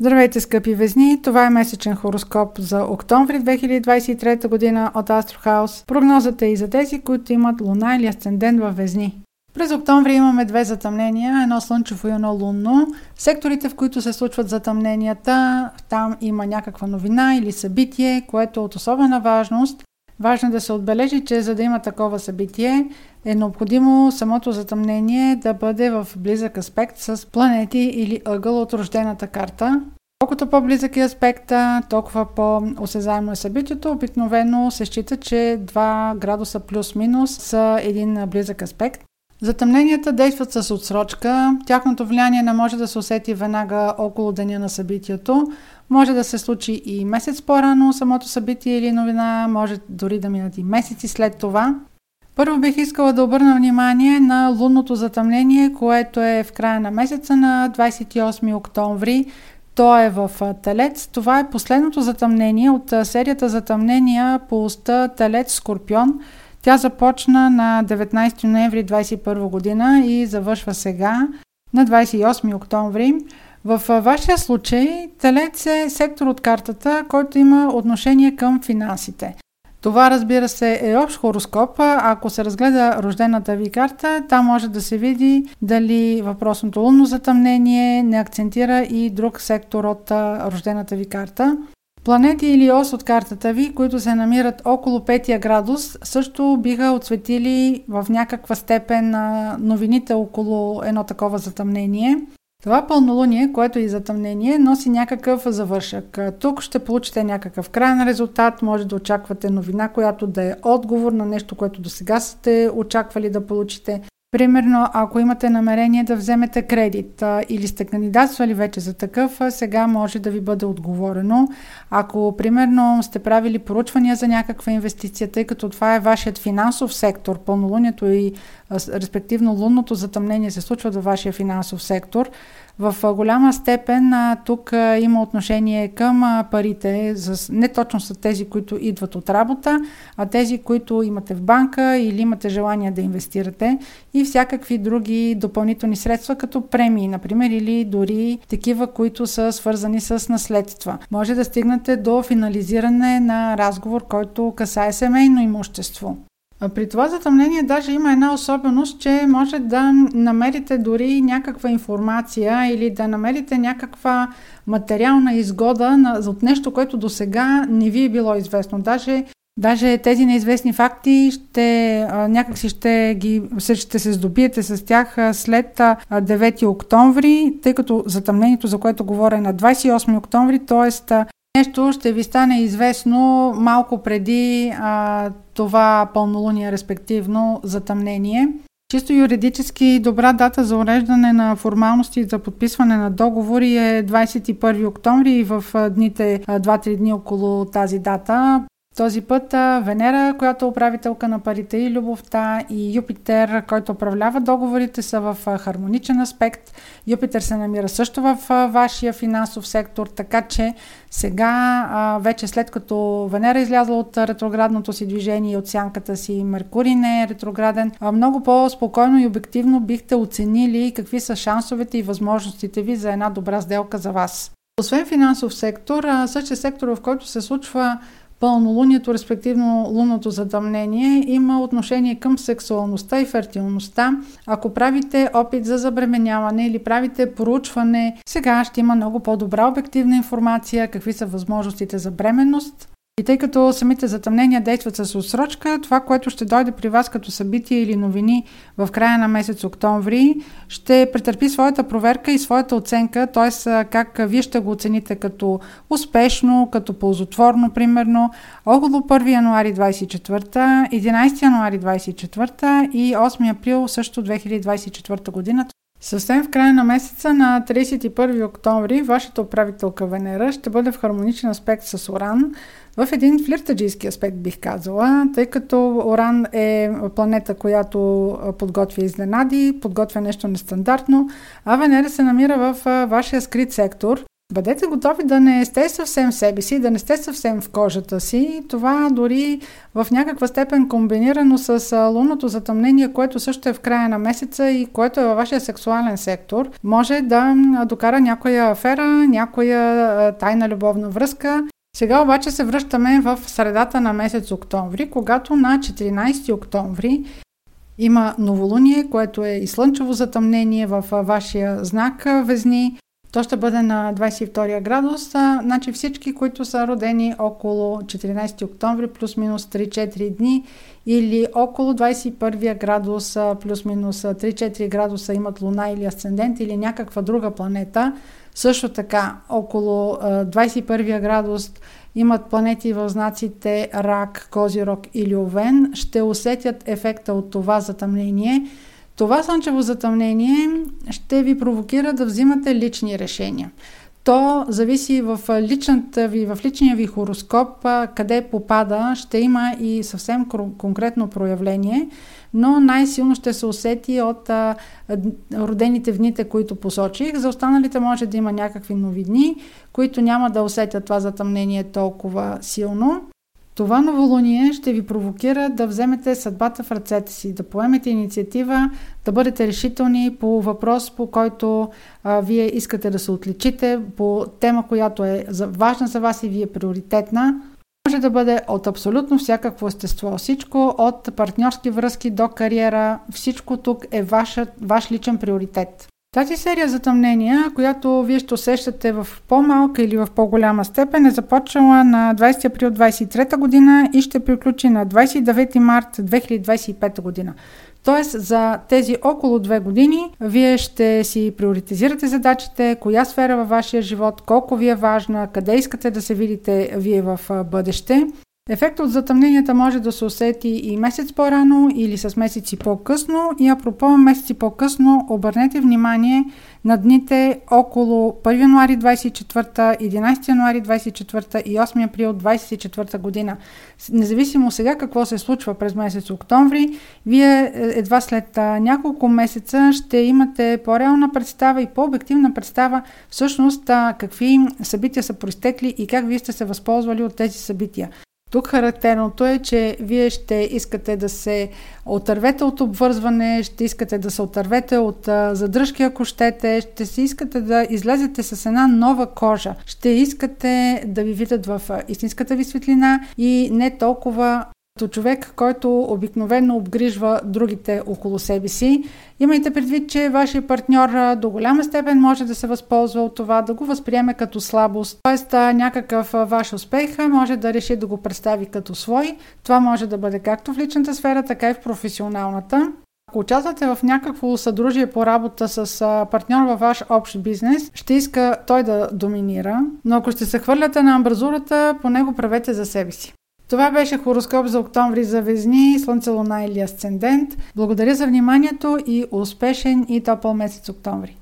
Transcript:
Здравейте, скъпи везни! Това е месечен хороскоп за октомври 2023 година от Астрохаус. Прогнозата е и за тези, които имат луна или асцендент във везни. През октомври имаме две затъмнения, едно слънчево и едно лунно. Секторите, в които се случват затъмненията, там има някаква новина или събитие, което е от особена важност. Важно е да се отбележи, че за да има такова събитие, е необходимо самото затъмнение да бъде в близък аспект с планети или ъгъл от рождената карта. Колкото по-близък е аспекта, толкова по-осезаемо е събитието. Обикновено се счита, че 2 градуса плюс-минус са един близък аспект. Затъмненията действат с отсрочка. Тяхното влияние не може да се усети веднага около деня на събитието. Може да се случи и месец по-рано самото събитие или новина, може дори да минат и месеци след това. Първо бих искала да обърна внимание на лунното затъмнение, което е в края на месеца на 28 октомври. То е в Телец. Това е последното затъмнение от серията затъмнения по уста Телец Скорпион. Тя започна на 19 ноември 2021 година и завършва сега на 28 октомври. В вашия случай Телец е сектор от картата, който има отношение към финансите. Това, разбира се, е общ хороскоп. Ако се разгледа рождената ви карта, там може да се види дали въпросното лунно затъмнение не акцентира и друг сектор от рождената ви карта. Планети или ос от картата ви, които се намират около петия градус, също биха отсветили в някаква степен новините около едно такова затъмнение. Това пълнолуние, което е и затъмнение, носи някакъв завършък. Тук ще получите някакъв крайен резултат, може да очаквате новина, която да е отговор на нещо, което до сега сте очаквали да получите. Примерно, ако имате намерение да вземете кредит а, или сте кандидатствали вече за такъв, а, сега може да ви бъде отговорено. Ако, примерно, сте правили поручвания за някаква инвестиция, тъй като това е вашият финансов сектор, пълнолунието и а, респективно лунното затъмнение се случват във вашия финансов сектор, в голяма степен тук има отношение към парите, не точно са тези, които идват от работа, а тези, които имате в банка или имате желание да инвестирате и всякакви други допълнителни средства, като премии, например, или дори такива, които са свързани с наследства. Може да стигнете до финализиране на разговор, който касае семейно имущество. При това затъмнение даже има една особеност, че може да намерите дори някаква информация или да намерите някаква материална изгода от нещо, което до сега не ви е било известно. Даже Даже тези неизвестни факти ще, някакси ще, ги, ще се здобиете с тях след 9 октомври, тъй като затъмнението, за което говоря е на 28 октомври, т.е нещо ще ви стане известно малко преди а, това пълнолуние, респективно затъмнение. Чисто юридически добра дата за уреждане на формалности за подписване на договори е 21 октомври и в дните 2-3 дни около тази дата този път Венера, която е управителка на парите и любовта и Юпитер, който управлява договорите са в хармоничен аспект. Юпитер се намира също в вашия финансов сектор, така че сега вече след като Венера е излязла от ретроградното си движение и от сянката си, Меркурий не е ретрограден, много по-спокойно и обективно бихте оценили какви са шансовете и възможностите ви за една добра сделка за вас. Освен финансов сектор, същия сектор, в който се случва пълнолунието, респективно лунното затъмнение, има отношение към сексуалността и фертилността. Ако правите опит за забременяване или правите проучване, сега ще има много по-добра обективна информация, какви са възможностите за бременност, и тъй като самите затъмнения действат с отсрочка, това, което ще дойде при вас като събитие или новини в края на месец октомври, ще претърпи своята проверка и своята оценка, т.е. как вие ще го оцените като успешно, като ползотворно, примерно, около 1 януари 24, 11 януари 24 и 8 април също 2024 година. Съвсем в края на месеца на 31 октомври вашата управителка Венера ще бъде в хармоничен аспект с Оран, в един флиртаджийски аспект бих казала, тъй като Оран е планета, която подготвя изненади, подготвя нещо нестандартно, а Венера се намира в вашия скрит сектор, Бъдете готови да не сте съвсем себе си, да не сте съвсем в кожата си. Това дори в някаква степен комбинирано с лунното затъмнение, което също е в края на месеца и което е във вашия сексуален сектор, може да докара някоя афера, някоя тайна любовна връзка. Сега обаче се връщаме в средата на месец октомври, когато на 14 октомври има новолуние, което е и слънчево затъмнение в вашия знак Везни. То ще бъде на 22 градус. Значи всички, които са родени около 14 октомври, плюс-минус 3-4 дни или около 21 градус, плюс-минус 3-4 градуса имат луна или асцендент или някаква друга планета. Също така, около 21 градус имат планети в знаците Рак, Козирог или Овен, ще усетят ефекта от това затъмнение – това слънчево затъмнение ще ви провокира да взимате лични решения. То зависи в, личната ви, в личния ви хороскоп, къде попада, ще има и съвсем конкретно проявление, но най-силно ще се усети от родените в дните, които посочих. За останалите може да има някакви новидни, които няма да усетят това затъмнение толкова силно. Това новолуние ще ви провокира да вземете съдбата в ръцете си, да поемете инициатива, да бъдете решителни по въпрос, по който а, вие искате да се отличите, по тема, която е важна за вас и ви е приоритетна. Може да бъде от абсолютно всякакво естество. Всичко от партньорски връзки до кариера, всичко тук е ваша, ваш личен приоритет. Тази серия затъмнения, която вие ще усещате в по-малка или в по-голяма степен, е започнала на 20 април 2023 година и ще приключи на 29 март 2025 година. Тоест за тези около две години вие ще си приоритизирате задачите, коя сфера във вашия живот, колко ви е важна, къде искате да се видите вие в бъдеще. Ефектът от затъмненията може да се усети и месец по-рано или с месеци по-късно и апропо месеци по-късно обърнете внимание на дните около 1 януари 24, 11 януари 24 и 8 април 24 година. Независимо сега какво се случва през месец октомври, вие е, едва след няколко месеца ще имате по-реална представа и по-обективна представа всъщност какви събития са проистекли и как вие сте се възползвали от тези събития. Тук характерното е, че вие ще искате да се отървете от обвързване, ще искате да се отървете от задръжки, ако щете, ще си искате да излезете с една нова кожа, ще искате да ви видят в истинската ви светлина и не толкова като човек, който обикновено обгрижва другите около себе си. Имайте предвид, че вашия партньор до голяма степен може да се възползва от това, да го възприеме като слабост. Тоест някакъв ваш успех може да реши да го представи като свой. Това може да бъде както в личната сфера, така и в професионалната. Ако участвате в някакво съдружие по работа с партньор във ваш общ бизнес, ще иска той да доминира, но ако ще се хвърляте на амбразурата, по него правете за себе си. Това беше хороскоп за октомври за Везни, Слънце, Луна или Асцендент. Благодаря за вниманието и успешен и топъл месец октомври.